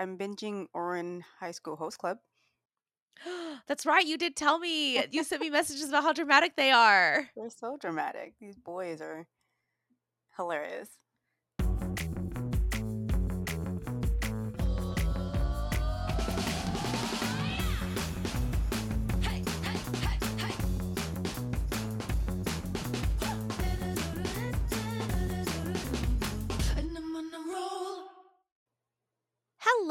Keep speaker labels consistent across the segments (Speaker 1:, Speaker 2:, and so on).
Speaker 1: I'm binging Ouran High School Host Club.
Speaker 2: That's right. You did tell me. You sent me messages about how dramatic they are.
Speaker 1: They're so dramatic. These boys are hilarious.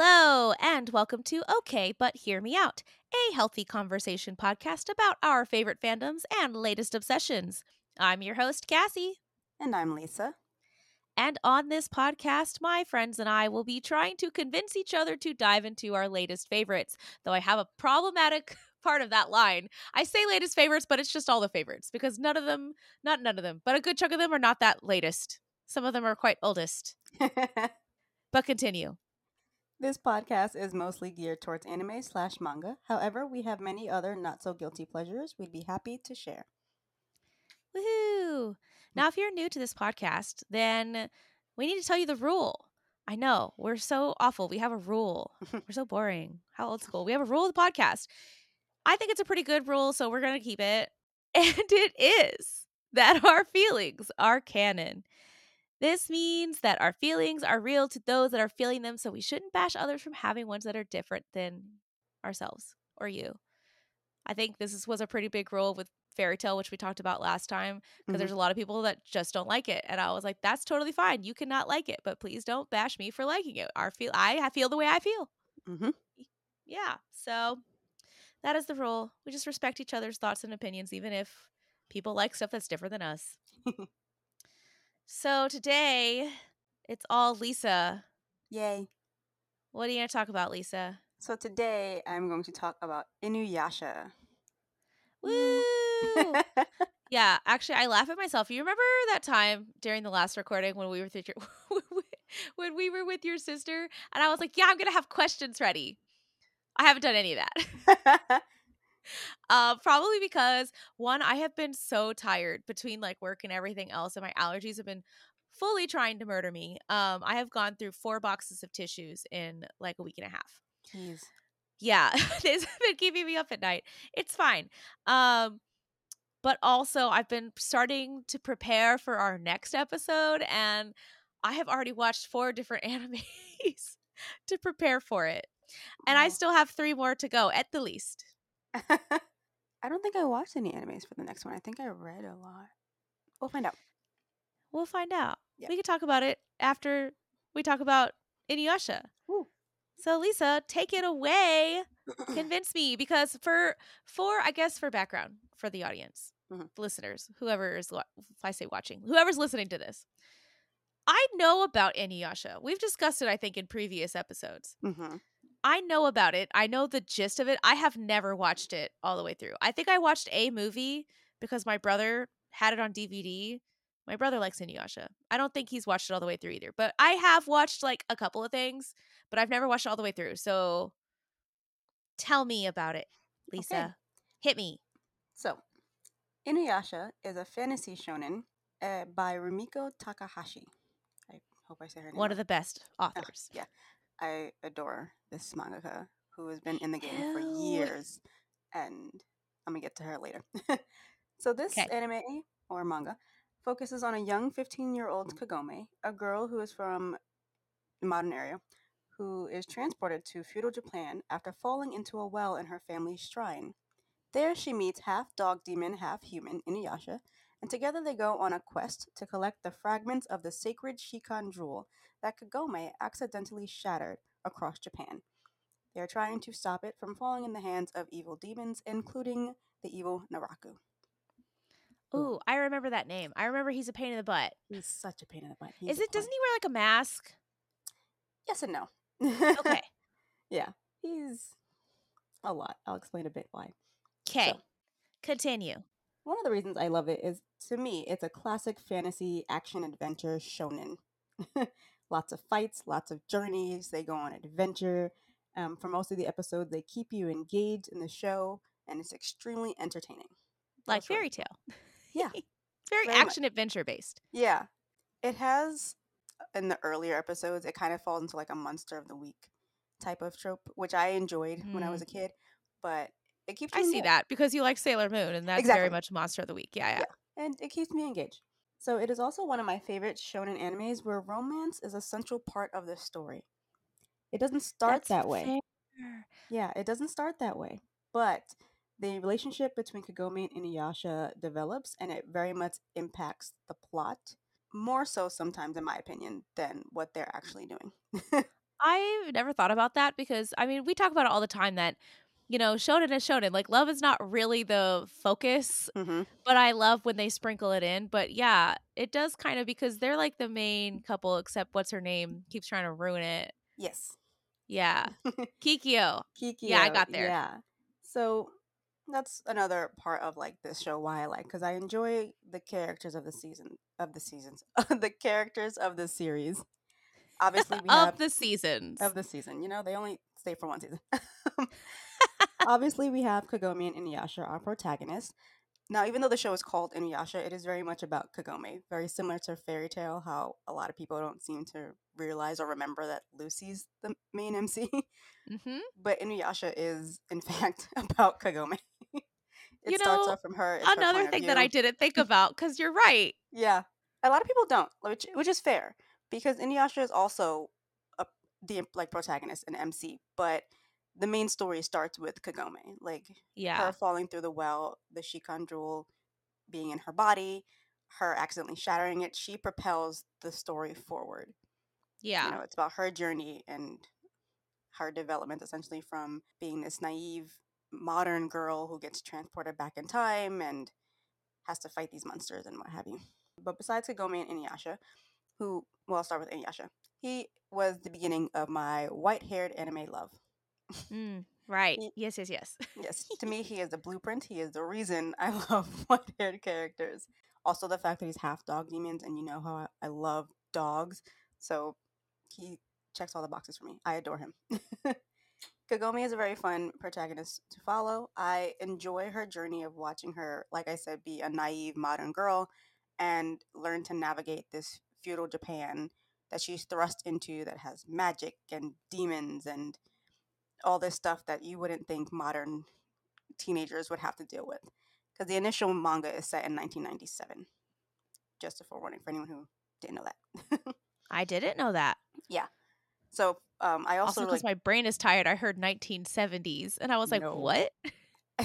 Speaker 2: Hello, and welcome to Okay, But Hear Me Out, a healthy conversation podcast about our favorite fandoms and latest obsessions. I'm your host, Kassie.
Speaker 1: And I'm Lisa.
Speaker 2: And on this podcast, my friends and I will be trying to convince each other to dive into our latest favorites. Though I have a problematic part of that line. I say latest favorites, but it's just all the favorites because none of them, not none of them, but a good chunk of them are not that latest. Some of them are quite oldest. but continue.
Speaker 1: This podcast is mostly geared towards anime slash manga. However, we have many other not so guilty pleasures we'd be happy to share.
Speaker 2: Woohoo! Now, if you're new to this podcast, then we need to tell you the rule. I know we're so awful. We have a rule. we're so boring. How old school. We have a rule of the podcast. I think it's a pretty good rule, so we're going to keep it. And it is that our feelings are canon. This means that our feelings are real to those that are feeling them, so we shouldn't bash others from having ones that are different than ourselves or you. I think this is, was a pretty big rule with Fairy Tail, which we talked about last time, because mm-hmm. there's a lot of people that just don't like it, and I was like, that's totally fine. You cannot like it, but please don't bash me for liking it. Our feel, I feel the way I feel.
Speaker 1: Mm-hmm.
Speaker 2: Yeah, so that is the rule. We just respect each other's thoughts and opinions, even if people like stuff that's different than us. So today, it's all Lisa.
Speaker 1: Yay.
Speaker 2: What are you going to talk about, Lisa?
Speaker 1: So today, I'm going to talk about Inuyasha. Mm.
Speaker 2: Woo! yeah, actually, I laugh at myself. You remember that time during the last recording when we were with your when we were with your sister, and I was like, "Yeah, I'm gonna have questions ready." I haven't done any of that. Uh, probably because one, I have been so tired between like work and everything else, and my allergies have been fully trying to murder me. Um, I have gone through four boxes of tissues in like a week and a half.
Speaker 1: Jeez.
Speaker 2: Yeah, this has been keeping me up at night. It's fine. Um, but also I've been starting to prepare for our next episode, and I have already watched four different animes to prepare for it, and. I still have three more to go at the least.
Speaker 1: I don't think I watched any animes for the next one. I think I read a lot. We'll find out.
Speaker 2: We'll find out. We could talk about it after we talk about Inuyasha.
Speaker 1: Ooh.
Speaker 2: So Lisa, take it away. Convince me because for for I guess for background for the audience, mm-hmm. listeners, whoever is if I say watching, whoever's listening to this. I know about Inuyasha. We've discussed it I think in previous episodes.
Speaker 1: Mm-hmm.
Speaker 2: I know about it. I know the gist of it. I have never watched it all the way through. I think I watched a movie because my brother had it on DVD. My brother likes Inuyasha. I don't think he's watched it all the way through either. But I have watched like a couple of things, but I've never watched it all the way through. So tell me about it, Lisa. Okay. Hit me.
Speaker 1: So, Inuyasha is a fantasy shonen uh, by Rumiko Takahashi. I hope I say her name.
Speaker 2: One right. of the best authors.
Speaker 1: Uh, yeah. I adore this mangaka who has been in the game for years, and I'm gonna get to her later. so this okay. anime or manga focuses on a young 15-year-old mm-hmm. Kagome, a girl who is from the modern area, who is transported to feudal Japan after falling into a well in her family's shrine. There she meets half dog demon, half human Inuyasha, and together they go on a quest to collect the fragments of the sacred Shikon jewel that Kagome accidentally shattered across Japan. They are trying to stop it from falling in the hands of evil demons, including the evil Naraku.
Speaker 2: Ooh, I remember that name. I remember he's a pain in the butt.
Speaker 1: He's such a pain in the butt.
Speaker 2: He's Is it? Doesn't he wear like a mask?
Speaker 1: Yes and no.
Speaker 2: okay.
Speaker 1: Yeah, he's a lot. I'll explain a bit why.
Speaker 2: Okay. So, Continue.
Speaker 1: One of the reasons I love it is, to me, it's a classic fantasy action adventure shonen. lots of fights, lots of journeys. They go on adventure. Um, for most of the episodes, they keep you engaged in the show, and it's extremely entertaining.
Speaker 2: Like Fairy Tail.
Speaker 1: Yeah.
Speaker 2: very, very action much. adventure based.
Speaker 1: Yeah. It has, in the earlier episodes, it kind of falls into like a monster of the week type of trope, which I enjoyed mm. when I was mm. a kid. But it keeps.
Speaker 2: I see that because you like Sailor Moon, and that's exactly. very much Monster of the Week. Yeah, yeah,
Speaker 1: yeah, and it keeps me engaged. So it is also one of my favorite shonen animes where romance is a central part of the story. It doesn't start that's that way. Fair. Yeah, it doesn't start that way, but the relationship between Kagome and Inuyasha develops, and it very much impacts the plot more so sometimes, in my opinion, than what they're actually doing.
Speaker 2: I've never thought about that because I mean, we talk about it all the time that you know, shonen is shonen. Like love is not really the focus, mm-hmm. but I love when they sprinkle it in. But yeah, it does kind of because they're like the main couple, except what's her name keeps trying to ruin it.
Speaker 1: Yes.
Speaker 2: Yeah. Kikyo. Kikyo. Yeah, I got there.
Speaker 1: Yeah. So that's another part of like this show why I like because I enjoy the characters of the season of the seasons the characters of the series. Obviously,
Speaker 2: we of have, the seasons
Speaker 1: of the season. You know, they only stay for one season. Obviously, we have Kagome and Inuyasha, our protagonists. Now, even though the show is called Inuyasha, it is very much about Kagome. Very similar to Fairy Tail, how a lot of people don't seem to realize or remember that Lucy's the main MC. Mm-hmm. But Inuyasha is, in fact, about Kagome. it
Speaker 2: you starts know, off from her. Another her thing that I didn't think about, because you're right.
Speaker 1: Yeah. A lot of people don't, which, which is fair, because Inuyasha is also a, the like protagonist and MC, but the main story starts with Kagome, like yeah. her falling through the well, the Shikon jewel being in her body, her accidentally shattering it. She propels the story forward. Yeah, you know, it's about her journey and her development, essentially from being this naive modern girl who gets transported back in time and has to fight these monsters and what have you. But besides Kagome and Inuyasha, who well, I'll start with Inuyasha. He was the beginning of my white-haired anime love.
Speaker 2: Mm, right. He, yes, yes, yes.
Speaker 1: yes. To me, he is the blueprint. He is the reason I love white haired characters. Also, the fact that he's half dog demons, and you know how I, I love dogs. So he checks all the boxes for me. I adore him. Kagome is a very fun protagonist to follow. I enjoy her journey of watching her, like I said, be a naive modern girl and learn to navigate this feudal Japan that she's thrust into that has magic and demons and all this stuff that you wouldn't think modern teenagers would have to deal with. Because the initial manga is set in 1997. Just a forewarning for anyone who didn't know that.
Speaker 2: I didn't know that.
Speaker 1: Yeah. So um, I also
Speaker 2: because like, my brain is tired. I heard 1970s, and I was like, no. "What?"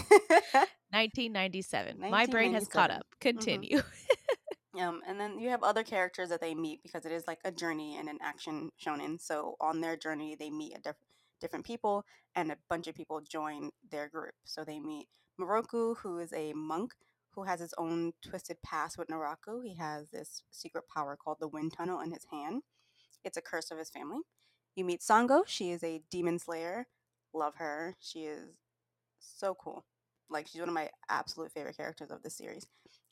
Speaker 2: 1997. My brain has caught up. Mm-hmm. Continue.
Speaker 1: Mm-hmm. um, and then you have other characters that they meet because it is like a journey and an action shonen. So on their journey, they meet a different different people, and a bunch of people join their group. So they meet Miroku, who is a monk who has his own twisted past with Naraku. He has this secret power called the Wind Tunnel in his hand. It's a curse of his family. You meet Sango. She is a demon slayer. Love her. She is so cool. Like she's one of my absolute favorite characters of the series.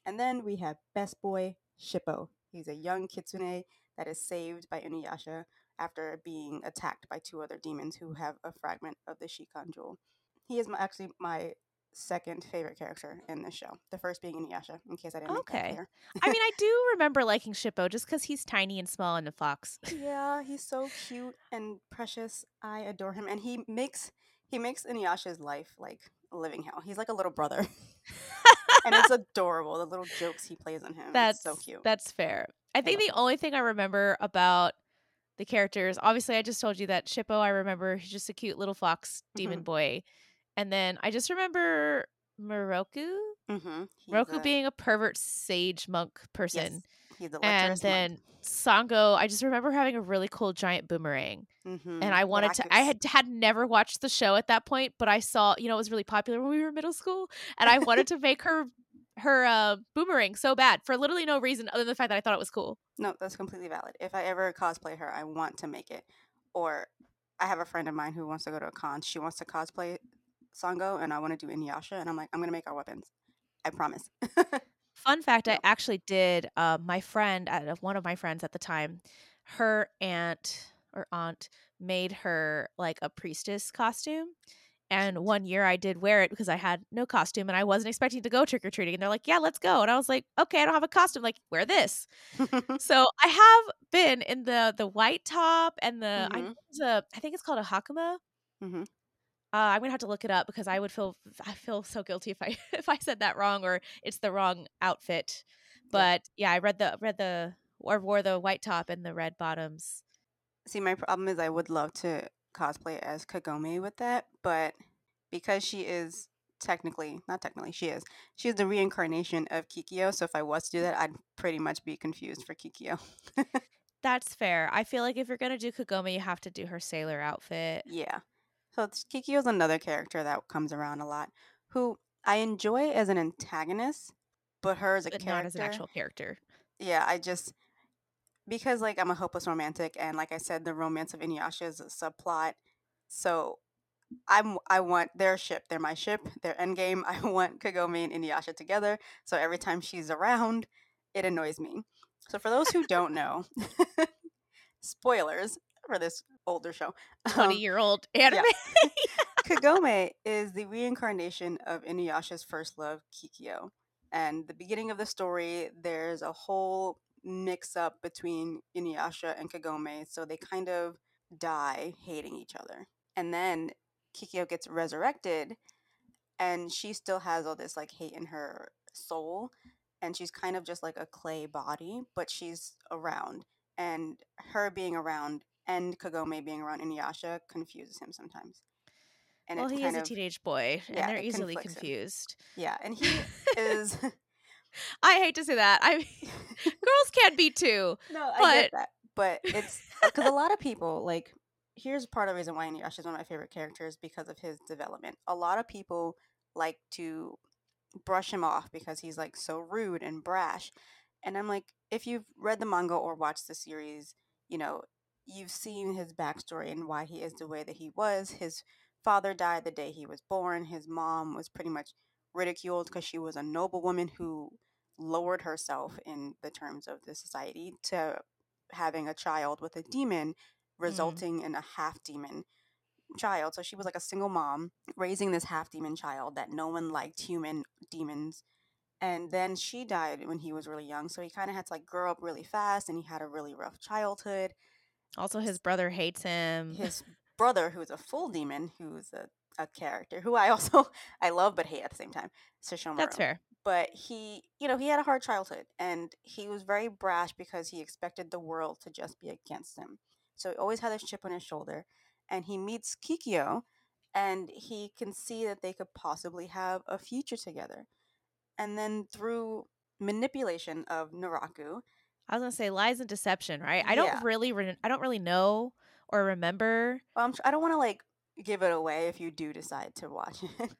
Speaker 1: And then we have best boy Shippo. He's a young kitsune that is saved by Inuyasha after being attacked by two other demons who have a fragment of the Shikon jewel. He is my, actually my second favorite character in this show. The first being Inuyasha, in case I didn't okay.
Speaker 2: I mean, I do remember liking Shippo just because he's tiny and small and a fox.
Speaker 1: yeah, he's so cute and precious. I adore him, and he makes he makes Inuyasha's life like a living hell. He's like a little brother, and it's adorable. The little jokes he plays on him. That's it's so cute.
Speaker 2: That's fair. I think I the only thing I remember about the characters. Obviously, I just told you that Shippo, I remember he's just a cute little fox demon mm-hmm. boy. And then I just remember Miroku. Mm-hmm. Miroku a... being a pervert sage monk person. Yes. The and then monk. Sango, I just remember having a really cool giant boomerang. Mm-hmm. And I wanted to I had had never watched the show at that point, but I saw, you know, it was really popular when we were middle school. And I wanted to make her her uh, boomerang so bad for literally no reason other than the fact that I thought it was cool.
Speaker 1: No, that's completely valid. If I ever cosplay her, I want to make it. Or I have a friend of mine who wants to go to a con. She wants to cosplay Sango, and I want to do Inuyasha, and I'm like, I'm gonna make our weapons. I promise.
Speaker 2: Fun fact: I actually did. Uh, my friend, uh, one of my friends at the time, her aunt or aunt made her like a priestess costume and one year I did wear it because I had no costume and I wasn't expecting to go trick or treating. And they're like, yeah, let's go. And I was like, okay, I don't have a costume. Like, wear this. so I have been in the the white top and the mm-hmm. I, a, I think it's called a hakama. Mm-hmm. Uh, I'm gonna have to look it up because I would feel I feel so guilty if I if I said that wrong or it's the wrong outfit. But yeah, yeah I read the read the or wore the white top and the red bottoms.
Speaker 1: See, my problem is I would love to cosplay as Kagome with that, but because she is technically not technically she is she is the reincarnation of Kikyo. So if I was to do that, I'd pretty much be confused for Kikyo.
Speaker 2: That's fair. I feel like if you're gonna do Kagome, you have to do her sailor outfit.
Speaker 1: Yeah. So Kikyo is another character that comes around a lot, who I enjoy as an antagonist, but her as a
Speaker 2: but
Speaker 1: character, not
Speaker 2: as an actual character.
Speaker 1: Yeah, I just because like I'm a hopeless romantic, and like I said, the romance of Inuyasha is a subplot. So I'm I want their ship. They're my ship. Their endgame. I want Kagome and Inuyasha together. So every time she's around, it annoys me. So for those who don't know, spoilers for this older show,
Speaker 2: twenty um, year old anime. Yeah.
Speaker 1: Kagome is the reincarnation of Inuyasha's first love, Kikyo. And the beginning of the story, there's a whole mix up between Inuyasha and Kagome, so they kind of die hating each other. And then Kikyo gets resurrected and she still has all this like hate in her soul and she's kind of just like a clay body, but she's around. And her being around and Kagome being around Inuyasha confuses him sometimes.
Speaker 2: And well, he is of, a teenage boy, and yeah, they're easily confused.
Speaker 1: Him. Yeah, and he is.
Speaker 2: I hate to say that. I mean, girls can't be too.
Speaker 1: No, but... I get that, but it's uh, because a lot of people like here's part of the reason why Inuyasha is one of my favorite characters because of his development. A lot of people like to brush him off because he's like so rude and brash. And I'm like, if you've read the manga or watched the series, you know, you've seen his backstory and why he is the way that he was. His father died the day he was born. His mom was pretty much ridiculed because she was a noble woman who lowered herself in the terms of the society to having a child with a demon Mm. resulting mm. in a half demon child. So she was like a single mom raising this half demon child that no one liked human demons. And then she died when he was really young. So he kind of had to like grow up really fast and he had a really rough childhood.
Speaker 2: Also, his brother hates him.
Speaker 1: His brother, who's a full demon, who's a, a character who I also I love but hate at the same time. Sesshomaru.
Speaker 2: That's fair.
Speaker 1: But he, you know, he had a hard childhood and he was very brash because he expected the world to just be against him. So he always had this chip on his shoulder. And he meets Kikyo and he can see that they could possibly have a future together. And then through manipulation of Naraku,
Speaker 2: I was gonna say lies and deception, right? I don't really, re- I don't really know or remember.
Speaker 1: Well, I'm, I don't want to like give it away if you do decide to watch it.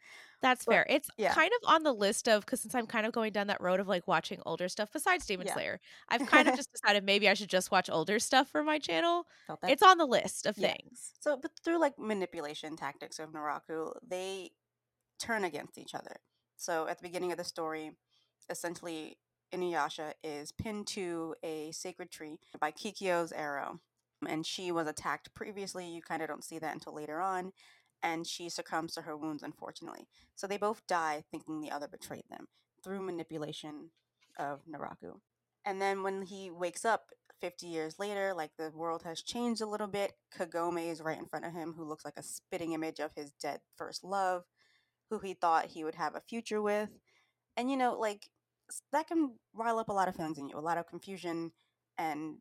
Speaker 2: That's but, fair. It's yeah. kind of on the list of because since I'm kind of going down that road of like watching older stuff besides Demon yeah. Slayer, I've kind of just decided maybe I should just watch older stuff for my channel. It's on the list of yeah. things.
Speaker 1: So, but through like manipulation tactics of Naraku, they turn against each other. So, at the beginning of the story, essentially Inuyasha is pinned to a sacred tree by Kikyo's arrow. And she was attacked previously. You kind of don't see that until later on and she succumbs to her wounds, unfortunately. So they both die thinking the other betrayed them through manipulation of Naraku. And then when he wakes up 50 years later, like the world has changed a little bit, Kagome is right in front of him, who looks like a spitting image of his dead first love, who he thought he would have a future with. And you know, like that can rile up a lot of feelings in you, a lot of confusion and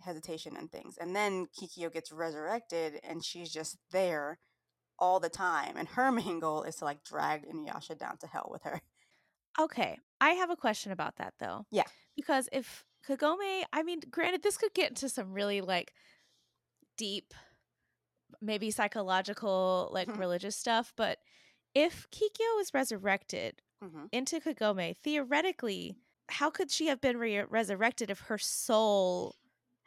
Speaker 1: hesitation and things. And then Kikyo gets resurrected and she's just there all the time. And her main goal is to like drag Inuyasha down to hell with her.
Speaker 2: Okay. I have a question about that though.
Speaker 1: Yeah.
Speaker 2: Because if Kagome, I mean, granted, this could get into some really like deep, maybe psychological, like religious stuff, but if Kikyo is resurrected mm-hmm. into Kagome, theoretically, how could she have been re- resurrected if her soul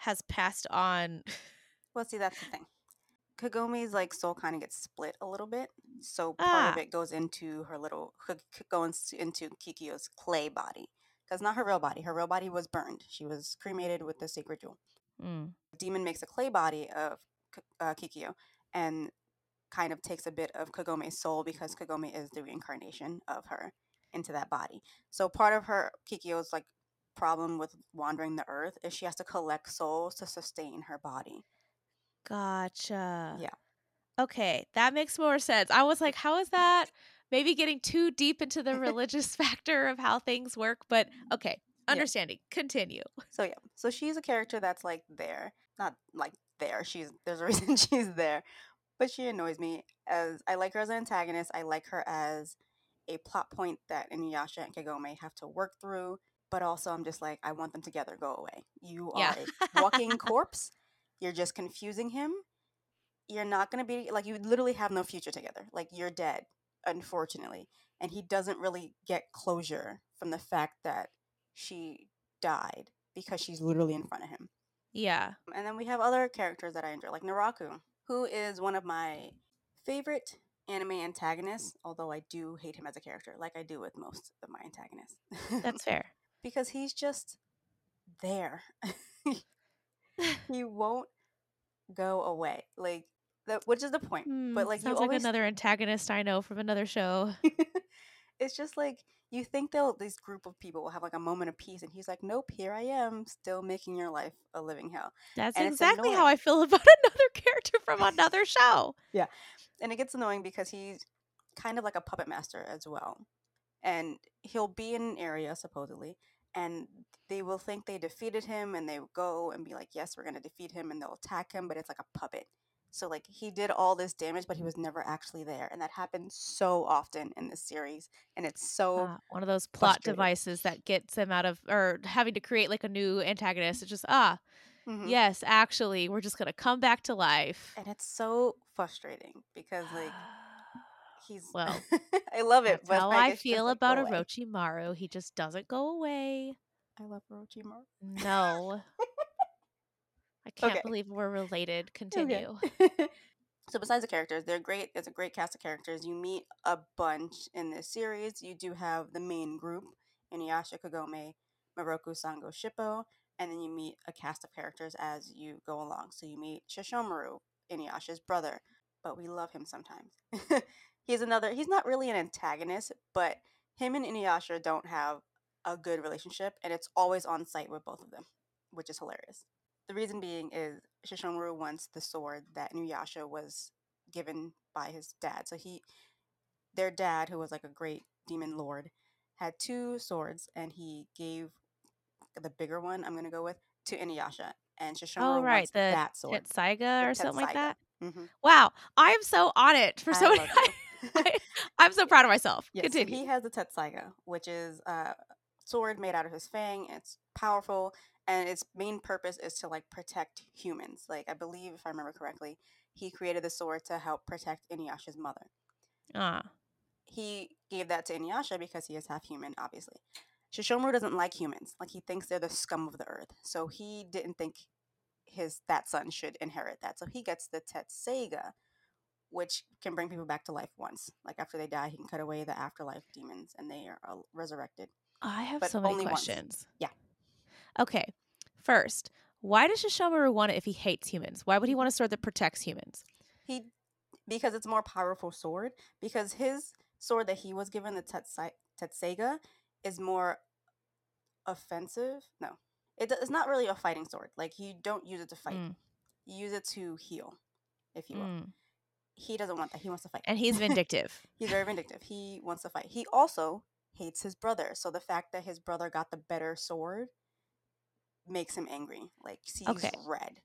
Speaker 2: has passed on?
Speaker 1: Well, see, that's the thing. Kagome's like soul kind of gets split a little bit, so part ah. of it goes into her little goes into Kikyo's clay body because not her real body. Her real body was burned. She was cremated with the sacred jewel. Mm. Demon makes a clay body of uh, Kikyo and kind of takes a bit of Kagome's soul because Kagome is the reincarnation of her into that body. So part of her Kikyo's like problem with wandering the earth is she has to collect souls to sustain her body.
Speaker 2: Gotcha.
Speaker 1: Yeah.
Speaker 2: Okay, that makes more sense. I was like, how is that? Maybe getting too deep into the religious factor of how things work, but mm-hmm. okay, understanding. Yeah. Continue.
Speaker 1: So yeah, so she's a character that's like there, not like there. She's there's a reason she's there, but she annoys me as I like her as an antagonist. I like her as a plot point that Inuyasha and Kagome have to work through. But also, I'm just like, I want them together. Go away. You yeah. are a walking corpse. You're just confusing him. You're not going to be like, you literally have no future together. Like, you're dead, unfortunately. And he doesn't really get closure from the fact that she died because she's literally in front of him.
Speaker 2: Yeah.
Speaker 1: And then we have other characters that I enjoy, like Naraku, who is one of my favorite anime antagonists, although I do hate him as a character, like I do with most of my antagonists.
Speaker 2: That's fair.
Speaker 1: Because he's just there. he won't go away. Like that which is the point. Mm, but like
Speaker 2: sounds like always... another antagonist I know from another show.
Speaker 1: it's just like you think they'll this group of people will have like a moment of peace and he's like nope here i am still making your life a living hell
Speaker 2: that's and exactly how i feel about another character from another show
Speaker 1: yeah and it gets annoying because he's kind of like a puppet master as well and he'll be in an area supposedly and they will think they defeated him and they go and be like yes we're going to defeat him and they'll attack him but it's like a puppet so like he did all this damage, but he was never actually there, and that happens so often in this series, and it's so uh,
Speaker 2: one of those plot devices that gets him out of or having to create like a new antagonist. It's just ah, mm-hmm. yes, actually, we're just gonna come back to life,
Speaker 1: and it's so frustrating because like he's
Speaker 2: well,
Speaker 1: I love it.
Speaker 2: That's how I feel about Orochimaru. He just doesn't go away.
Speaker 1: I love Orochimaru.
Speaker 2: No. I can't okay. believe we're related. Continue.
Speaker 1: Okay. so besides the characters, they're great. It's a great cast of characters. You meet a bunch in this series. You do have the main group, Inuyasha, Kagome, Miroku, Sango, Shippo, and then you meet a cast of characters as you go along. So you meet Sesshomaru, Inuyasha's brother, but we love him sometimes. He's another. He's not really an antagonist, but him and Inuyasha don't have a good relationship, and it's always on site with both of them, which is hilarious. The reason being is Sesshomaru wants the sword that Inuyasha was given by his dad. So he, their dad, who was like a great demon lord, had two swords, and he gave the bigger one. I'm gonna go with to Inuyasha, and Sesshomaru oh, right. wants the that sword,
Speaker 2: Tetsaiga or something like that. Mm-hmm. Wow, I am so on it for so many. I, am so proud of myself.
Speaker 1: Yes, Continue. So he has the Tetsaiga, which is a sword made out of his fang. It's powerful and its main purpose is to like protect humans. Like I believe, if I remember correctly, he created the sword to help protect Inuyasha's mother.
Speaker 2: Ah.
Speaker 1: He gave that to Inuyasha because he is half human, obviously. Sesshomaru doesn't like humans. Like he thinks they're the scum of the earth. So he didn't think his that son should inherit that. So he gets the Tetsaiga, which can bring people back to life once. Like after they die, he can cut away the afterlife demons and they are resurrected.
Speaker 2: I have but so many questions.
Speaker 1: Once. Yeah.
Speaker 2: Okay, first, why does Sesshomaru want it if he hates humans? Why would he want a sword that protects humans?
Speaker 1: He because it's a more powerful sword. Because his sword that he was given, the Tetsai- Tetsaiga, is more offensive. No, it, it's not really a fighting sword. Like you don't use it to fight. Mm. You use it to heal, if you will. Mm. He doesn't want that. He wants to fight.
Speaker 2: And he's vindictive.
Speaker 1: he's very vindictive. He wants to fight. He also hates his brother. So the fact that his brother got the better sword makes him angry. Like sees okay. red.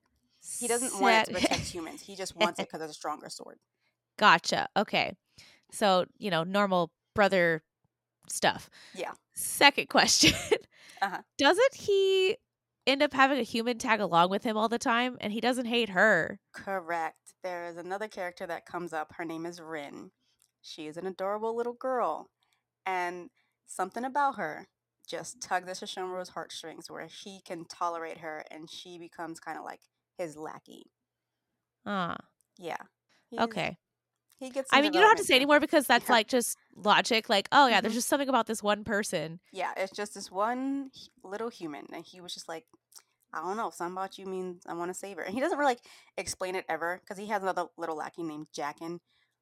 Speaker 1: He doesn't Set. want it to protect humans. He just wants it because it's a stronger sword.
Speaker 2: Gotcha. Okay. So, you know, normal brother stuff.
Speaker 1: Yeah.
Speaker 2: Second question. uh-huh. Doesn't he end up having a human tag along with him all the time and he doesn't hate her?
Speaker 1: Correct. There is another character that comes up. Her name is Rin. She is an adorable little girl. And something about her just tugs at Sesshomaru's heartstrings where he can tolerate her and she becomes kind of like his lackey.
Speaker 2: Ah.
Speaker 1: Yeah.
Speaker 2: He's, okay.
Speaker 1: He gets
Speaker 2: I mean, you don't have to say anymore because that's yeah. like just logic. Like, oh, yeah, mm-hmm. there's just something about this one person.
Speaker 1: Yeah, it's just this one little human. And he was just like, I don't know, about you means I want to save her. And he doesn't really like explain it ever because he has another little lackey named Jaken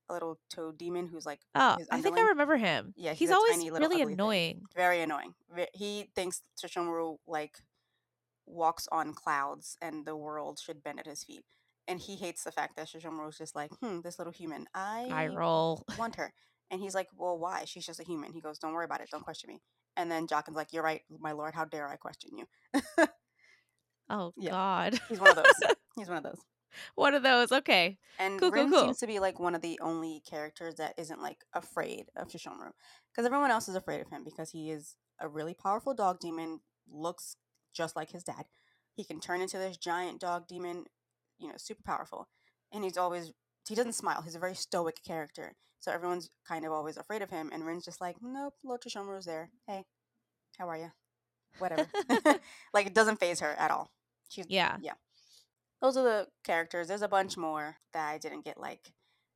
Speaker 1: a little toad demon who's like
Speaker 2: oh, I think I remember him.
Speaker 1: Yeah,
Speaker 2: he's, he's always really annoying.
Speaker 1: Thing. Very annoying. He thinks Sesshomaru like walks on clouds and the world should bend at his feet. And he hates the fact that Sesshomaru is just like, hmm, this little human. I,
Speaker 2: I roll.
Speaker 1: want her. And he's like, well, why? She's just a human. He goes, don't worry about it. Don't question me. And then Jaken's like, you're right, my lord. How dare I question you?
Speaker 2: oh, yeah. God.
Speaker 1: He's one of those. He's one of those.
Speaker 2: One of those. Okay.
Speaker 1: And
Speaker 2: cool,
Speaker 1: Rin
Speaker 2: cool, cool.
Speaker 1: seems to be like one of the only characters that isn't like afraid of Sesshomaru. Because everyone else is afraid of him because he is a really powerful dog demon, looks just like his dad. He can turn into this giant dog demon, you know, super powerful. And he's always he doesn't smile. He's a very stoic character. So everyone's kind of always afraid of him. And Rin's just like, nope, Lord Sesshomaru's there. Hey, how are you? Whatever. like it doesn't phase her at all. She's
Speaker 2: yeah,
Speaker 1: yeah. Those are the characters. There's a bunch more that I didn't get, like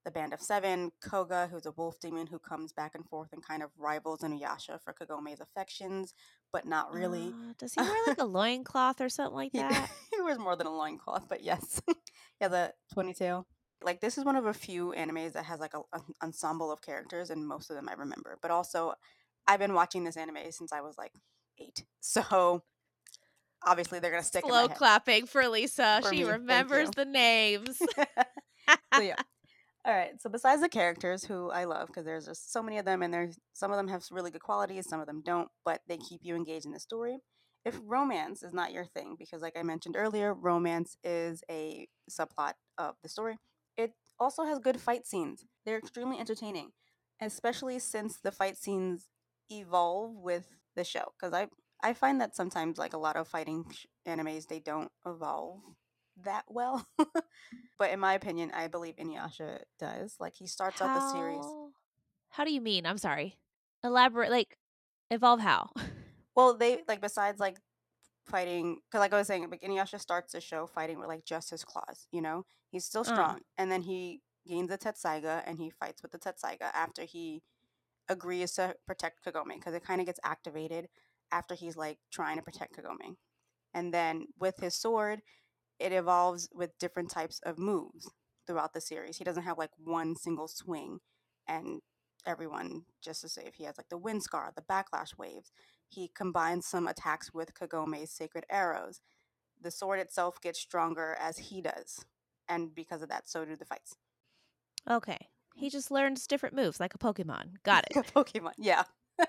Speaker 1: the Band of Seven, Koga, who's a wolf demon who comes back and forth and kind of rivals Inuyasha for Kagome's affections, but not really.
Speaker 2: Uh, does he wear like a loincloth or something like that?
Speaker 1: he wears more than a loincloth, but yes. he has a ponytail. Like this is one of a few animes that has like a, an ensemble of characters, and most of them I remember. But also, I've been watching this anime since I was like eight, so obviously they're gonna stick.
Speaker 2: Slow clapping for Lisa. For she me. remembers the names.
Speaker 1: so yeah. All right. So besides the characters who I love, because there's just so many of them, and there's some of them have really good qualities, some of them don't, but they keep you engaged in the story. If romance is not your thing, because like I mentioned earlier, romance is a subplot of the story. It also has good fight scenes. They're extremely entertaining, especially since the fight scenes evolve with the show. Because I I find that sometimes like a lot of fighting animes they don't evolve that well. but in my opinion, I believe Inuyasha does. Like he starts
Speaker 2: how,
Speaker 1: out the series.
Speaker 2: How do you mean? I'm sorry. Elaborate. Like evolve how?
Speaker 1: well, they like besides like fighting because like I was saying, like Inuyasha starts the show fighting with like just his claws. You know, he's still uh. strong, uh. and then he gains the Tetsaiga and he fights with the Tetsaiga after he agrees to protect Kagome because it kind of gets activated after he's like trying to protect Kagome. And then with his sword, it evolves with different types of moves throughout the series. He doesn't have like one single swing and everyone just to say if he has like the wind scar, the backlash waves. He combines some attacks with Kagome's sacred arrows. The sword itself gets stronger as he does. And because of that, so do the fights.
Speaker 2: Okay. He just learns different moves like a Pokemon. Got it.
Speaker 1: a Pokemon, yeah.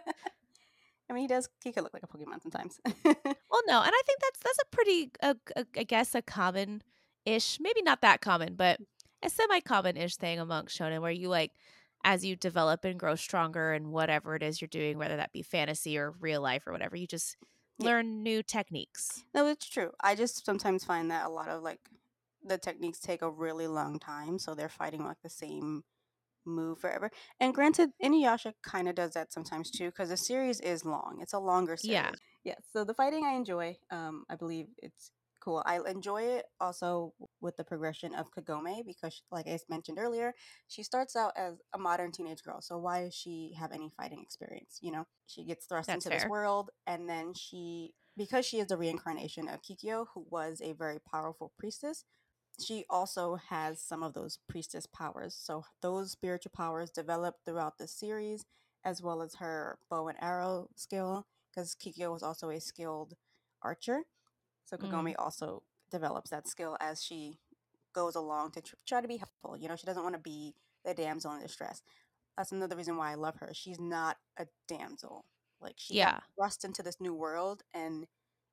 Speaker 1: I mean, he does. He could look like a Pokemon sometimes.
Speaker 2: well, no, and I think that's that's a pretty, uh, uh, I guess, a common ish, maybe not that common, but a semi common ish thing amongst shonen, where you like, as you develop and grow stronger and whatever it is you're doing, whether that be fantasy or real life or whatever, you just yeah. learn new techniques.
Speaker 1: No, it's true. I just sometimes find that a lot of like the techniques take a really long time, so they're fighting like the same move forever. And granted, Inuyasha kind of does that sometimes too, because the series is long. It's a longer series.
Speaker 2: Yeah.
Speaker 1: Yeah. So the fighting I enjoy. Um, I believe it's cool. I enjoy it also with the progression of Kagome because, like I mentioned earlier, she starts out as a modern teenage girl. So why does she have any fighting experience? You know, she gets thrust That's into fair. this world, and then she, because she is the reincarnation of Kikyo, who was a very powerful priestess, she also has some of those priestess powers. So those spiritual powers develop throughout the series, as well as her bow and arrow skill, because Kikyo was also a skilled archer. So Kagome mm. also develops that skill as she goes along to tr- try to be helpful. You know, she doesn't want to be the damsel in distress. That's another reason why I love her. She's not a damsel. Like she yeah. thrust into this new world and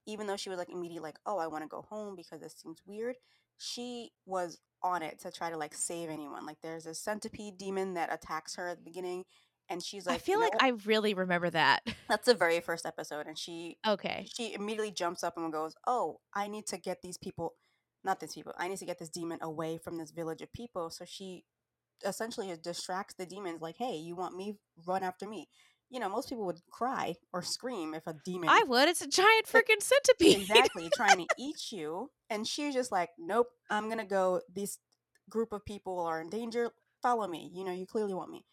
Speaker 1: even though she was like immediately like, oh, I want to go home because this seems weird, she was on it to try to like save anyone. Like there's a centipede demon that attacks her at the beginning and she's like I
Speaker 2: feel like I really remember that.
Speaker 1: That's the very first episode and she
Speaker 2: Okay.
Speaker 1: She immediately jumps up and goes, "Oh, I need to get these people not these people. I need to get this demon away from this village of people." So she essentially distracts the demons like, "Hey, you want me? Run after me." You know, most people would cry or scream if a demon.
Speaker 2: I would. It's a giant freaking centipede.
Speaker 1: exactly, trying to eat you. And she's just like, nope, I'm going to go. This group of people are in danger. Follow me. You know, you clearly want me.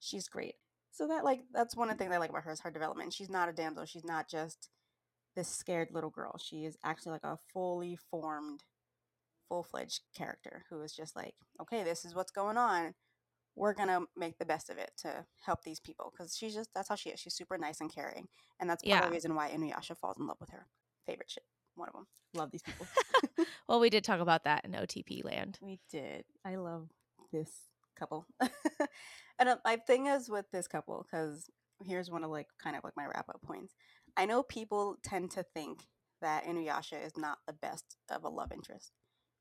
Speaker 1: She's great. So that, like, that's one of the things I like about her is her development. She's not a damsel. She's not just this scared little girl. She is actually like a fully formed, full fledged character who is just like, okay, this is what's going on. We're gonna make the best of it to help these people because she's just that's how she is. She's super nice and caring, and that's part yeah. of the reason why Inuyasha falls in love with her. Favorite shit, one of them. Love these people.
Speaker 2: well, we did talk about that in OTP land.
Speaker 1: We did. I love this couple, and uh, my thing is with this couple because here's one of like kind of like my wrap up points. I know people tend to think that Inuyasha is not the best of a love interest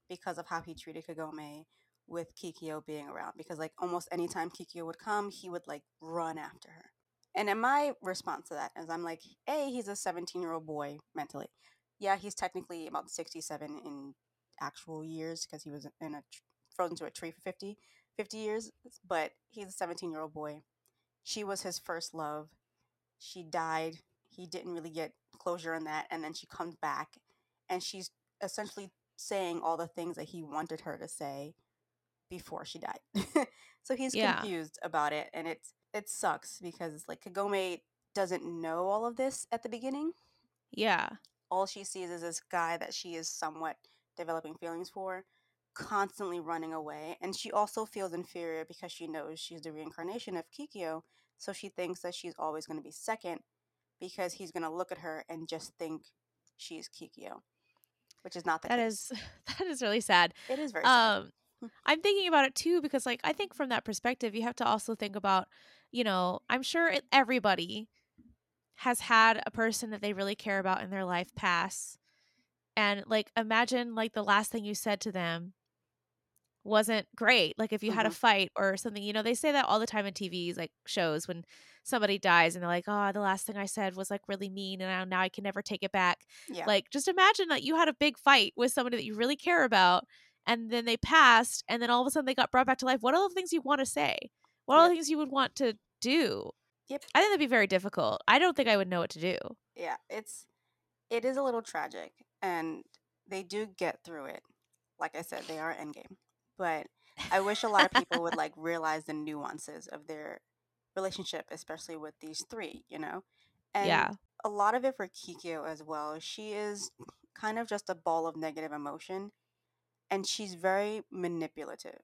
Speaker 1: because of how he treated Kagome with Kikyo being around because like almost anytime Kikyo would come, he would like run after her. And in my response to that is I'm like, A, he's a 17 year old boy mentally. Yeah, he's technically about 67 in actual years because he was in a frozen to a tree for 50, 50 years, but he's a 17 year old boy. She was his first love. She died. He didn't really get closure on that. And then she comes back and she's essentially saying all the things that he wanted her to say before she died. so he's yeah. confused about it and it's it sucks because like Kagome doesn't know all of this at the beginning.
Speaker 2: Yeah.
Speaker 1: All she sees is this guy that she is somewhat developing feelings for constantly running away and she also feels inferior because she knows she's the reincarnation of Kikyo so she thinks that she's always going to be second because he's going to look at her and just think she's Kikyo which is not the
Speaker 2: that
Speaker 1: case.
Speaker 2: is that is really sad
Speaker 1: it is very sad. Um,
Speaker 2: I'm thinking about it too because like I think from that perspective you have to also think about, you know, I'm sure everybody has had a person that they really care about in their life pass. And like imagine like the last thing you said to them wasn't great. Like if you mm-hmm. had a mm-hmm. fight or something, you know, they say that all the time in TVs, like shows when somebody dies and they're like, oh, the last thing I said was like really mean and now, now I can never take it back. Yeah. Like just imagine that you had a big fight with somebody that you really care about and then they passed and then all of a sudden they got brought back to life. What are all the things you want to say? What yep. are the things you would want to do?
Speaker 1: Yep.
Speaker 2: I think that'd be very difficult. I don't think i would know what to do.
Speaker 1: Yeah it's it is a little tragic and they do get through it. Like i said they are endgame but i wish a lot of people would like realize the nuances of their relationship especially with these three you know? And yeah. a lot of it for kikyo as well. She is kind of just a ball of negative emotion and she's very manipulative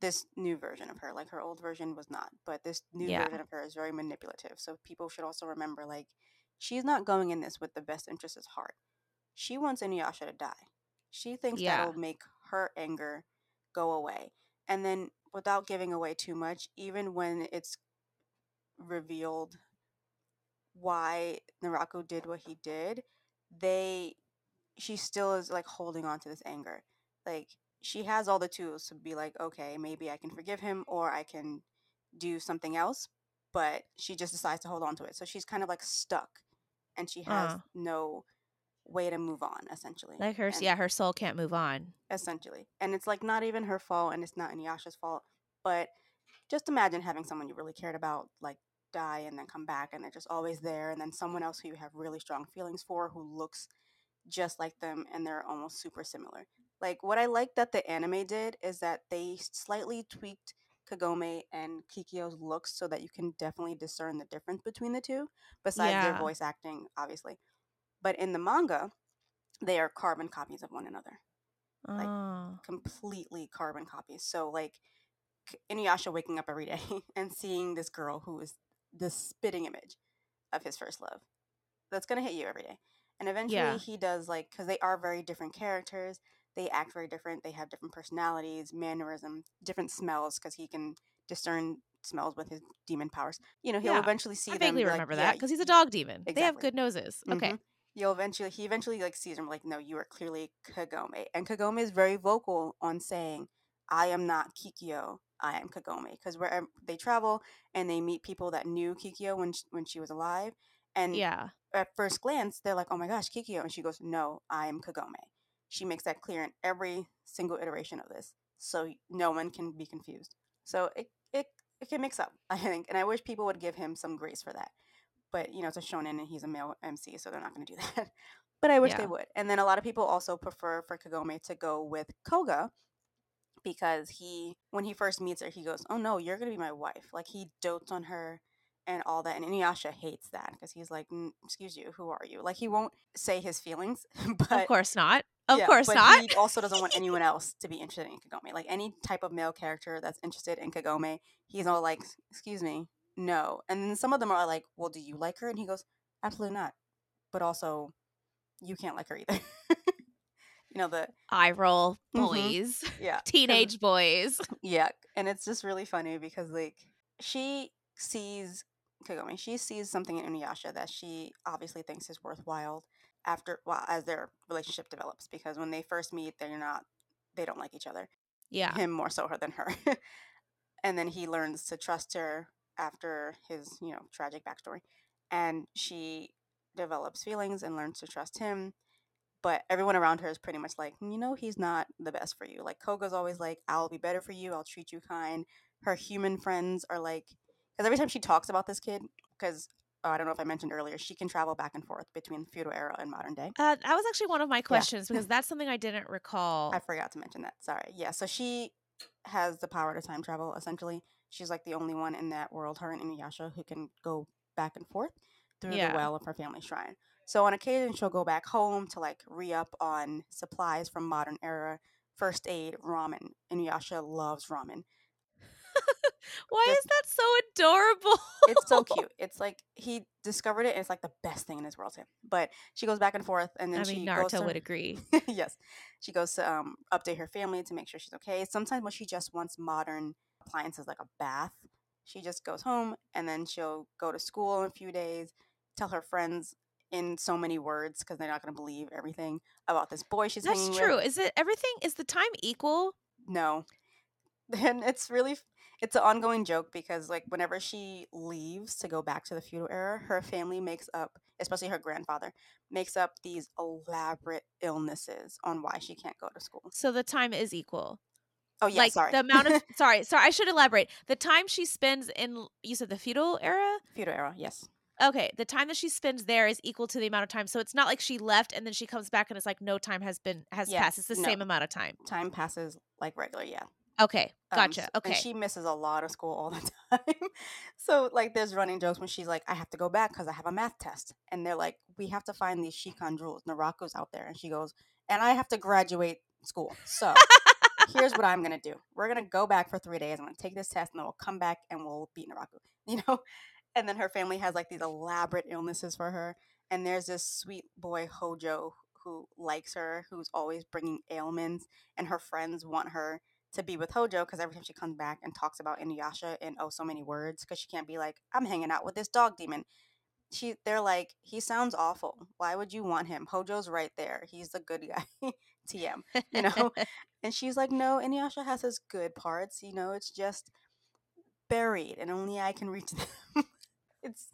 Speaker 1: this new version of her like her old version was not but this new yeah. version of her is very manipulative so people should also remember like she's not going in this with the best interest at heart she wants inuyasha to die she thinks yeah. that'll make her anger go away and then without giving away too much even when it's revealed why Naraku did what he did they she still is like holding on to this anger like she has all the tools to be like, okay, maybe I can forgive him or I can do something else, but she just decides to hold on to it. So she's kind of like stuck and she has uh. no way to move on essentially.
Speaker 2: Like her
Speaker 1: and
Speaker 2: yeah, her soul can't move on.
Speaker 1: Essentially. And it's like not even her fault and it's not Inuyasha's fault, but just imagine having someone you really cared about like die and then come back and they're just always there and then someone else who you have really strong feelings for who looks just like them and they're almost super similar. Like what I like that the anime did is that they slightly tweaked Kagome and Kikyo's looks so that you can definitely discern the difference between the two, besides yeah. their voice acting, obviously. But in the manga, they are carbon copies of one another. Like oh. completely carbon copies. So like Inuyasha waking up every day and seeing this girl who is the spitting image of his first love. That's gonna hit you every day. And eventually yeah. he does like because they are very different characters they act very different. They have different personalities, mannerism, different smells because he can discern smells with his demon powers. You know, he'll yeah, eventually see
Speaker 2: I
Speaker 1: them.
Speaker 2: vaguely remember like, that because yeah, he's a dog demon. Exactly. They have good noses. Okay. Mm-hmm.
Speaker 1: You'll eventually he eventually like sees him like, no, you are clearly Kagome, and Kagome is very vocal on saying, "I am not Kikyo. I am Kagome." Because wherever they travel and they meet people that knew Kikyo when she, when she was alive, and
Speaker 2: yeah,
Speaker 1: at first glance they're like, "Oh my gosh, Kikyo," and she goes, "No, I am Kagome." She makes that clear in every single iteration of this so no one can be confused. So it, it, it can mix up i think and i wish people would give him some grace for that. But you know it's a shonen and he's a male mc so they're not going to do that. But i wish yeah. they would. And then a lot of people also prefer for kagome to go with koga because he when he first meets her he goes oh no you're going to be my wife. Like he dotes on her and all that. And Inuyasha hates that because he's like, "Excuse you, who are you?" Like he won't say his feelings, but
Speaker 2: of course not. Of yeah, course not.
Speaker 1: He also doesn't want anyone else to be interested in Kagome. Like any type of male character that's interested in Kagome, he's all like, "Excuse me, no." And then some of them are like, "Well, do you like her?" And he goes, "Absolutely not." But also, you can't like her either. you know the
Speaker 2: eye roll mm-hmm. boys, mm-hmm. yeah, teenage boys.
Speaker 1: Yeah, and it's just really funny because like she sees Kagome, she sees something in Inuyasha that she obviously thinks is worthwhile after well as their relationship develops because when they first meet they're not they don't like each other.
Speaker 2: Yeah.
Speaker 1: Him more so her than her. and then he learns to trust her after his, you know, tragic backstory. And she develops feelings and learns to trust him. But everyone around her is pretty much like, you know, he's not the best for you. Like Koga's always like, I'll be better for you. I'll treat you kind. Her human friends are like, because every time she talks about this kid, because oh, I don't know if I mentioned earlier, she can travel back and forth between feudal era and modern day.
Speaker 2: Uh, that was actually one of my questions yeah. because that's something I didn't recall.
Speaker 1: I forgot to mention that. Sorry. Yeah. So she has the power to time travel. Essentially, she's like the only one in that world, her and Inuyasha, who can go back and forth through yeah. the well of her family shrine. So on occasion, she'll go back home to like re up on supplies from modern era, first aid, ramen. Inuyasha loves ramen.
Speaker 2: Why Just, is that so adorable?
Speaker 1: it's so cute. It's like he discovered it and it's like the best thing in his world to him. But she goes back and forth and then I mean, she
Speaker 2: Naruto
Speaker 1: to,
Speaker 2: would agree.
Speaker 1: yes. She goes to um, update her family to make sure she's okay. Sometimes when she just wants modern appliances like a bath, she just goes home and then she'll go to school in a few days, tell her friends in so many words because they're not going to believe everything about this boy she's
Speaker 2: That's true.
Speaker 1: with.
Speaker 2: Is it everything? Is the time equal?
Speaker 1: No. And it's really it's an ongoing joke because like whenever she leaves to go back to the feudal era, her family makes up, especially her grandfather, makes up these elaborate illnesses on why she can't go to school.
Speaker 2: So the time is equal.
Speaker 1: Oh yeah,
Speaker 2: like
Speaker 1: sorry.
Speaker 2: the amount of sorry, sorry, I should elaborate. The time she spends in you said the feudal era?
Speaker 1: Feudal era, yes.
Speaker 2: Okay, the time that she spends there is equal to the amount of time. So it's not like she left and then she comes back and it's like no time has been has yeah, passed. It's the no. same amount of time.
Speaker 1: Time passes like regular, yeah.
Speaker 2: Okay, um, gotcha. Um, okay.
Speaker 1: And she misses a lot of school all the time. so, like, there's running jokes when she's like, I have to go back because I have a math test. And they're like, we have to find these Shikon jewels. Naraku's out there. And she goes, and I have to graduate school. So, here's what I'm going to do. We're going to go back for three days. I'm to take this test and then we'll come back and we'll beat Naraku. You know? And then her family has like these elaborate illnesses for her. And there's this sweet boy, Hojo, who likes her, who's always bringing ailments. And her friends want her to be with Hojo because every time she comes back and talks about Inuyasha in oh so many words, because she can't be like, I'm hanging out with this dog demon. She they're like, he sounds awful. Why would you want him? Hojo's right there. He's the good guy. TM. You know? and she's like, No, Inuyasha has his good parts, you know, it's just buried and only I can reach them. it's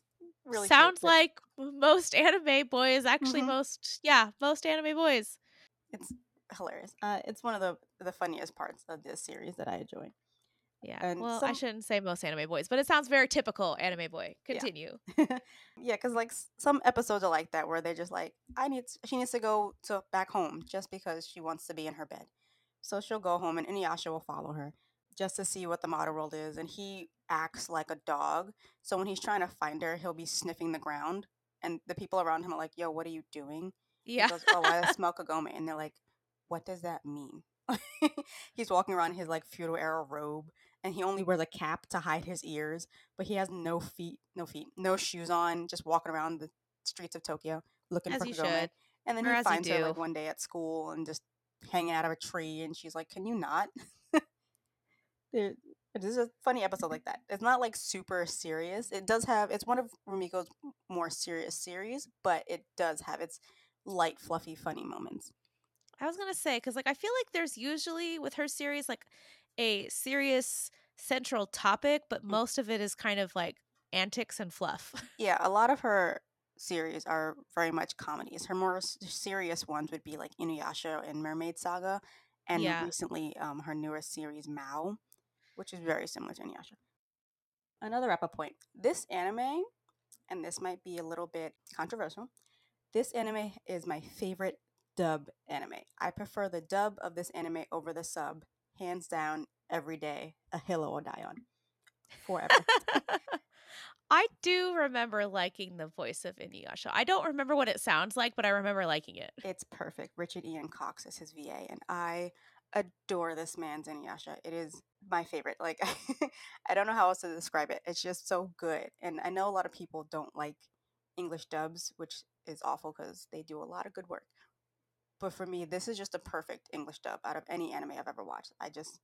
Speaker 1: really
Speaker 2: sounds like most anime boys actually mm-hmm. most yeah, most anime boys.
Speaker 1: It's hilarious. Uh, it's one of the the funniest parts of this series that I enjoy.
Speaker 2: Yeah. And well, some... I shouldn't say most anime boys, but it sounds very typical anime boy. Continue.
Speaker 1: Yeah, because like some episodes are like that where they're just like, I need she needs to go to back home just because she wants to be in her bed. So she'll go home and Inuyasha will follow her just to see what the model world is. And he acts like a dog. So when he's trying to find her, he'll be sniffing the ground. And the people around him are like, yo, what are you doing?
Speaker 2: Yeah.
Speaker 1: He goes, oh, I smell Kagome. And they're like, what does that mean? he's walking around in his like feudal era robe and he only wears a cap to hide his ears, but he has no feet, no feet, no shoes on, just walking around the streets of Tokyo looking
Speaker 2: as
Speaker 1: for Kagome. And then or he finds her like one day at school and just hanging out of a tree and she's like, Can you not? there, this is a funny episode like that. It's not like super serious. It does have it's one of Rumiko's more serious series, but it does have its light, fluffy, funny moments.
Speaker 2: I was gonna say because like I feel like there's usually with her series like a serious central topic, but mm. most of it is kind of like antics and fluff.
Speaker 1: Yeah, a lot of her series are very much comedies. Her more serious ones would be like Inuyasha and Mermaid Saga, and yeah. recently um, her newest series Mao, which is very similar to Inuyasha. Another wrap up point: this anime, and this might be a little bit controversial. This anime is my favorite dub anime. I prefer the dub of this anime over the sub, hands down, every day. A hill will die on. forever.
Speaker 2: I do remember liking the voice of Inuyasha. I don't remember what it sounds like, but I remember liking it.
Speaker 1: It's perfect. Richard Ian Cox is his VA, and I adore this man's Inuyasha. It is my favorite. Like, I don't know how else to describe it. It's just so good. And I know a lot of people don't like English dubs, which is awful because they do a lot of good work. But for me, this is just a perfect English dub out of any anime I've ever watched. I just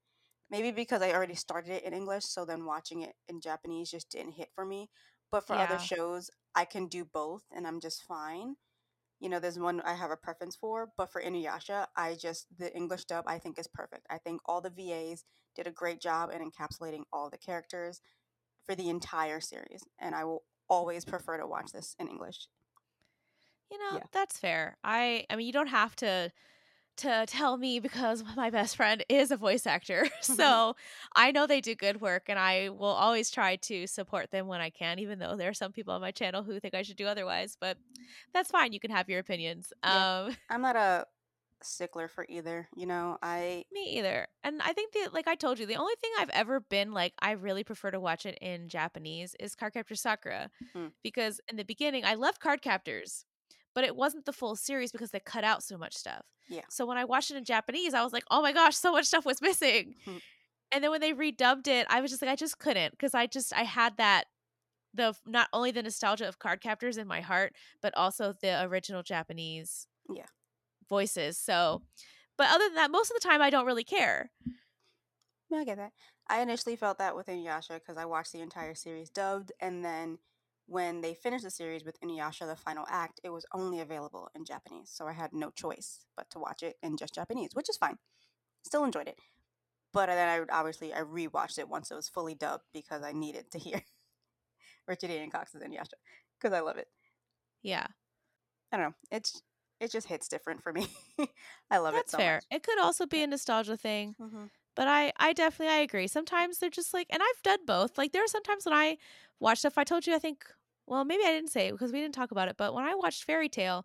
Speaker 1: maybe because I already started it in English, so then watching it in Japanese just didn't hit for me. But for yeah. other shows, I can do both and I'm just fine. You know, there's one I have a preference for, but for Inuyasha, I just the English dub I think is perfect. I think all the VAs did a great job in encapsulating all the characters for the entire series, and I will always prefer to watch this in English.
Speaker 2: You know, yeah. that's fair. I I mean, you don't have to to tell me because my best friend is a voice actor. so I know they do good work and I will always try to support them when I can, even though there are some people on my channel who think I should do otherwise. But that's fine. You can have your opinions. Yeah. Um,
Speaker 1: I'm not a stickler for either. You know, I.
Speaker 2: Me either. And I think that, like I told you, the only thing I've ever been like, I really prefer to watch it in Japanese is Cardcaptor Sakura. Hmm. Because in the beginning, I loved Cardcaptors but it wasn't the full series because they cut out so much stuff.
Speaker 1: Yeah.
Speaker 2: So when I watched it in Japanese, I was like, oh my gosh, so much stuff was missing. Hmm. and then when they redubbed it, I was just like, I just couldn't because I just I had that the not only the nostalgia of Cardcaptors in my heart, but also the original Japanese
Speaker 1: yeah
Speaker 2: voices. So, but other than that, most of the time I don't really care.
Speaker 1: I get that. I initially felt that with Inuyasha because I watched the entire series dubbed, and then when they finished the series with Inuyasha the final act, it was only available in Japanese. So I had no choice but to watch it in just Japanese, which is fine. Still enjoyed it. But then I obviously I rewatched it once it was fully dubbed because I needed to hear Richard Ian Cox's Inuyasha because I love it.
Speaker 2: Yeah.
Speaker 1: I don't know. It's it just hits different for me. I love
Speaker 2: That's
Speaker 1: it so
Speaker 2: fair.
Speaker 1: much.
Speaker 2: It could also be a nostalgia thing. Mm-hmm. But I, I definitely I agree. Sometimes they're just like, and I've done both. Like there are sometimes when I watch stuff. I told you, I think, well, maybe I didn't say it because we didn't talk about it. But when I watched Fairy Tail,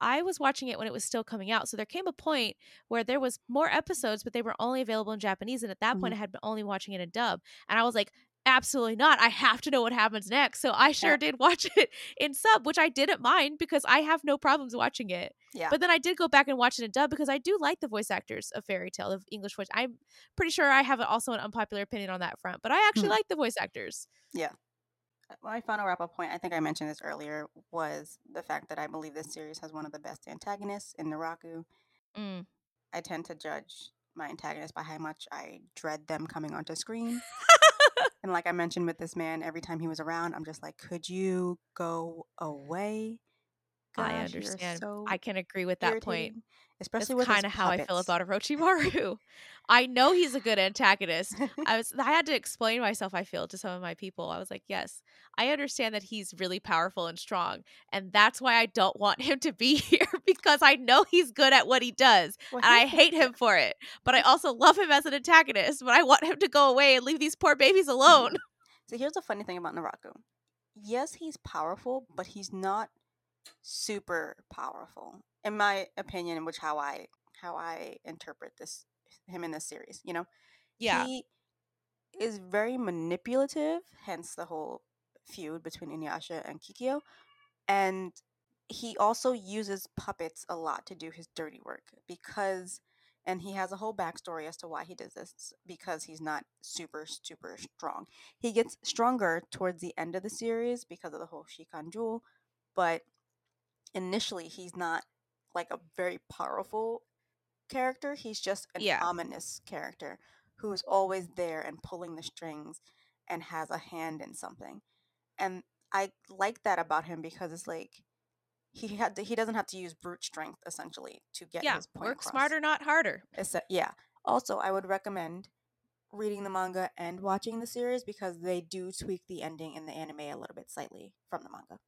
Speaker 2: I was watching it when it was still coming out. So there came a point where there was more episodes, but they were only available in Japanese. And at that mm-hmm. point, I had been only watching it in dub. And I was like, absolutely not. I have to know what happens next. So I sure yeah. did watch it in sub, which I didn't mind because I have no problems watching it.
Speaker 1: Yeah.
Speaker 2: But then I did go back and watch it in dub because I do like the voice actors of Fairy Tail, of English voice. I'm pretty sure I have also an unpopular opinion on that front, but I actually mm-hmm. like the voice actors.
Speaker 1: Yeah. Uh, my final wrap up point, I think I mentioned this earlier, was the fact that I believe this series has one of the best antagonists in Naraku. Mm. I tend to judge my antagonists by how much I dread them coming onto screen. And like I mentioned with this man, every time he was around, I'm just like, could you go away?
Speaker 2: Gosh, I understand. So I can agree with that point. Especially with kind of how I feel about Orochimaru. I know he's a good antagonist. I was I had to explain myself, I feel, to some of my people. I was like, yes, I understand that he's really powerful and strong. And that's why I don't want him to be here because I know he's good at what he does. Well, and I hate him for it. But I also love him as an antagonist. But I want him to go away and leave these poor babies mm-hmm. alone.
Speaker 1: So here's the funny thing about Naraku. Yes, he's powerful, but he's not super powerful in my opinion which how i how i interpret this him in this series you know
Speaker 2: yeah
Speaker 1: he is very manipulative hence the whole feud between Inuyasha and Kikyo and he also uses puppets a lot to do his dirty work because and he has a whole backstory as to why he does this because he's not super super strong he gets stronger towards the end of the series because of the whole Shikon jewel but initially he's not like a very powerful character. He's just an yeah. ominous character who's always there and pulling the strings and has a hand in something. And I like that about him because it's like he had to, he doesn't have to use brute strength essentially to get
Speaker 2: yeah,
Speaker 1: his point
Speaker 2: work
Speaker 1: across.
Speaker 2: smarter, not harder.
Speaker 1: A, yeah. Also, I would recommend reading the manga and watching the series because they do tweak the ending in the anime a little bit slightly from the manga.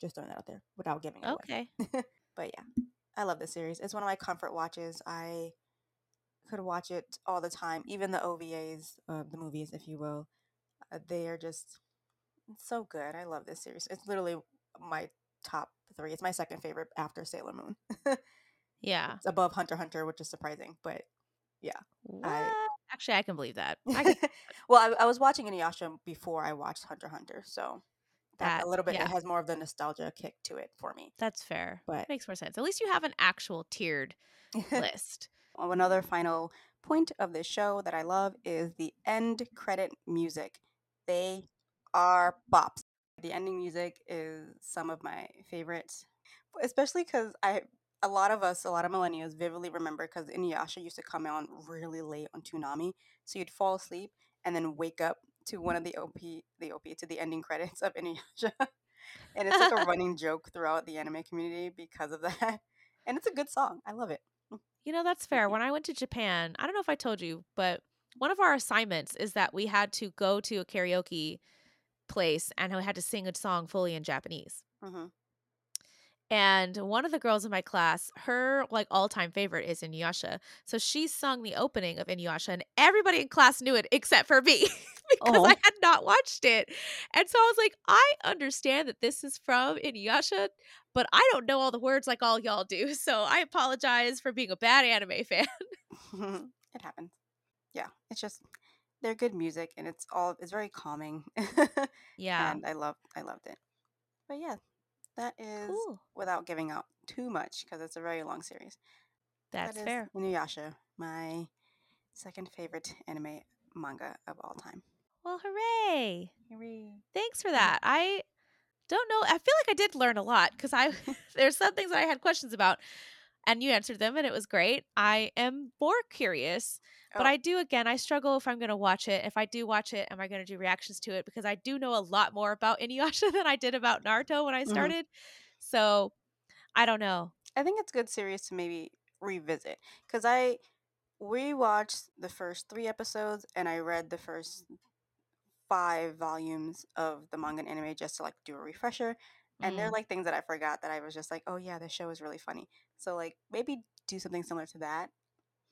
Speaker 1: Just throwing that out there without giving it
Speaker 2: okay.
Speaker 1: away. but yeah, I love this series. It's one of my comfort watches. I could watch it all the time, even the OVAs, uh, the movies, if you will. Uh, they are just so good. I love this series. It's literally my top three. It's my second favorite after Sailor Moon.
Speaker 2: yeah,
Speaker 1: it's above Hunter Hunter, which is surprising, but yeah.
Speaker 2: I, Actually, I can believe that. I
Speaker 1: can... well, I, I, was watching Inuyasha before I watched Hunter Hunter, so that, that a little bit yeah. it has more of the nostalgia kick to it for me.
Speaker 2: That's fair. But it makes more sense. At least you have an actual tiered list.
Speaker 1: Oh, another final point of this show that I love is the end credit music. They are bops. The ending music is some of my favorites, especially because I a lot of us, a lot of millennials, vividly remember because Inuyasha used to come on really late on Toonami, so you'd fall asleep and then wake up to one of the OP, the OP to the ending credits of Inuyasha, and it's like a running joke throughout the anime community because of that. And it's a good song. I love it. Mm.
Speaker 2: You know, that's fair. When I went to Japan, I don't know if I told you, but one of our assignments is that we had to go to a karaoke place and we had to sing a song fully in Japanese. Mm-hmm. And one of the girls in my class, her like all time favorite is Inuyasha. So she sung the opening of Inuyasha, and everybody in class knew it except for me because oh. I had not watched it. And so I was like, I understand that this is from Inuyasha, but I don't know all the words like all y'all do. So I apologize for being a bad anime fan.
Speaker 1: it happens. Yeah, it's just they're good music and it's all it's very calming.
Speaker 2: yeah.
Speaker 1: And I love I loved it. But yeah, that is cool. without giving out too much because it's a very long series.
Speaker 2: That's that fair.
Speaker 1: Inuyasha, my second favorite anime manga of all time.
Speaker 2: Well, hooray!
Speaker 1: Hooray!
Speaker 2: Thanks for mm. that. I don't know. I feel like I did learn a lot because I there's some things that I had questions about, and you answered them, and it was great. I am more curious but oh. I do again, I struggle if I'm going to watch it. If I do watch it, am I going to do reactions to it? Because I do know a lot more about Inuyasha than I did about Naruto when I mm-hmm. started. Mm-hmm. So I don't know.
Speaker 1: I think it's good series to maybe revisit because I rewatched the first three episodes and I read the first five volumes of the manga and anime just to like do a refresher. And mm. they're like things that I forgot that I was just like, oh yeah, the show is really funny. So like maybe do something similar to that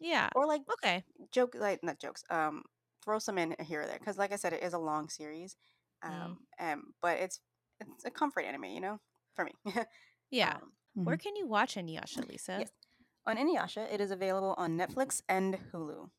Speaker 2: yeah.
Speaker 1: Or like
Speaker 2: okay,
Speaker 1: joke like not jokes. Um, throw some in here or there because, like I said, it is a long series. Mm. Um, mm. um, but it's it's a comfort anime, you know, for me.
Speaker 2: yeah. Um, Where mm-hmm. can you watch Inuyasha, Lisa?
Speaker 1: Yes. On Inuyasha, it is available on Netflix and Hulu.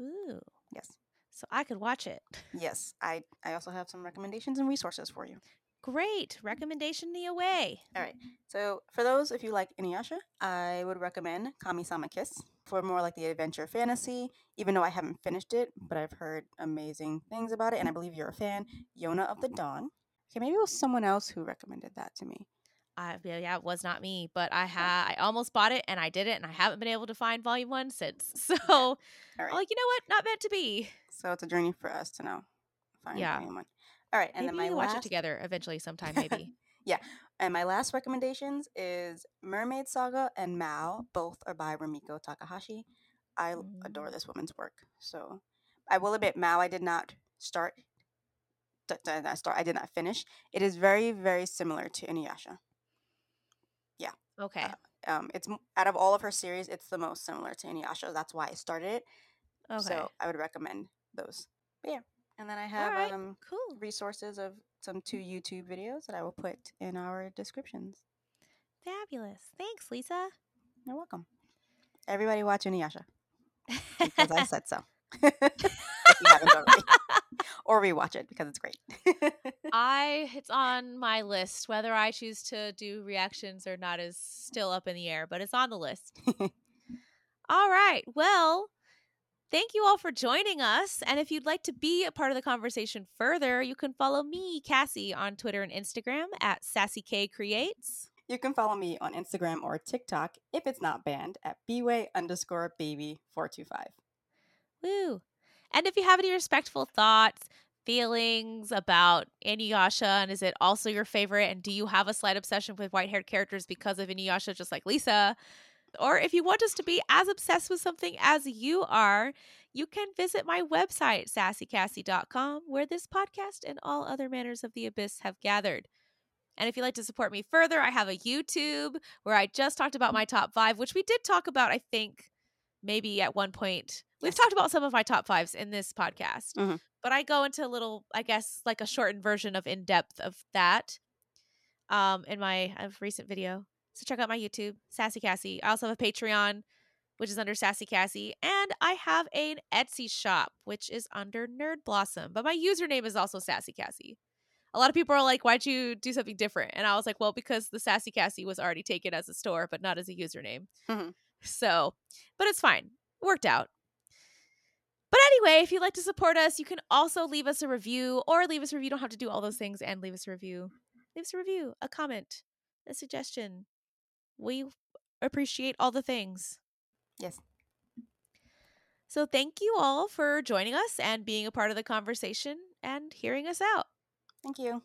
Speaker 2: Ooh.
Speaker 1: Yes.
Speaker 2: So I could watch it.
Speaker 1: Yes. I I also have some recommendations and resources for you.
Speaker 2: Great. Recommendation the away.
Speaker 1: All right. So, for those, if you like Inuyasha, I would recommend Kami-sama Kiss for more like the adventure fantasy, even though I haven't finished it, but I've heard amazing things about it, and I believe you're a fan. Yona of the Dawn. Okay, maybe it was someone else who recommended that to me.
Speaker 2: Uh, yeah, yeah, it was not me, but I had I almost bought it and I did it, and I haven't been able to find volume one since. So, All right. like, you know what? Not meant to be.
Speaker 1: So it's a journey for us to know. Find
Speaker 2: yeah.
Speaker 1: volume one. All right, and
Speaker 2: maybe
Speaker 1: then my
Speaker 2: watch
Speaker 1: last...
Speaker 2: it together eventually sometime, maybe.
Speaker 1: yeah, and my last recommendations is Mermaid Saga and Mao. Both are by Rumiko Takahashi. I mm. adore this woman's work. So I will admit, Mao, I did not start. Did not start. I did not finish. It is very, very similar to Inuyasha. Yeah.
Speaker 2: Okay.
Speaker 1: Uh, um, it's out of all of her series, it's the most similar to Inuyasha. That's why I started it. Okay. So I would recommend those. But yeah. And then I have right, um,
Speaker 2: cool
Speaker 1: resources of some two YouTube videos that I will put in our descriptions.
Speaker 2: Fabulous. Thanks, Lisa.
Speaker 1: You're welcome. Everybody watch Inuyasha. Because I said so. if you haven't already. or rewatch it because it's great.
Speaker 2: I it's on my list. Whether I choose to do reactions or not is still up in the air, but it's on the list. All right. Well, Thank you all for joining us. And if you'd like to be a part of the conversation further, you can follow me, Kassie, on Twitter and Instagram at SassyKCreates.
Speaker 1: You can follow me on Instagram or TikTok if it's not banned at bway underscore baby 425.
Speaker 2: Woo. And if you have any respectful thoughts, feelings about Inuyasha, and is it also your favorite? And do you have a slight obsession with white haired characters because of Inuyasha, just like Lisa? Or if you want us to be as obsessed with something as you are, you can visit my website, sassykassie.com, where this podcast and all other manners of the abyss have gathered. And if you'd like to support me further, I have a YouTube where I just talked about my top five, which we did talk about, I think, maybe at one point. We've talked about some of my top fives in this podcast, mm-hmm. but I go into a little, I guess, like a shortened version of in depth of that um, in my recent video. So check out my YouTube, Sassy Kassie. I also have a Patreon, which is under Sassy Kassie, and I have an Etsy shop, which is under Nerd Blossom. But my username is also Sassy Kassie. A lot of people are like, "Why'd you do something different?" And I was like, "Well, because the Sassy Kassie was already taken as a store, but not as a username." Mm-hmm. So, but it's fine. Worked out. But anyway, if you'd like to support us, you can also leave us a review or leave us a review. You don't have to do all those things and leave us a review. Leave us a review, a comment, a suggestion. We appreciate all the things.
Speaker 1: Yes.
Speaker 2: So thank you all for joining us and being a part of the conversation and hearing us out.
Speaker 1: Thank you.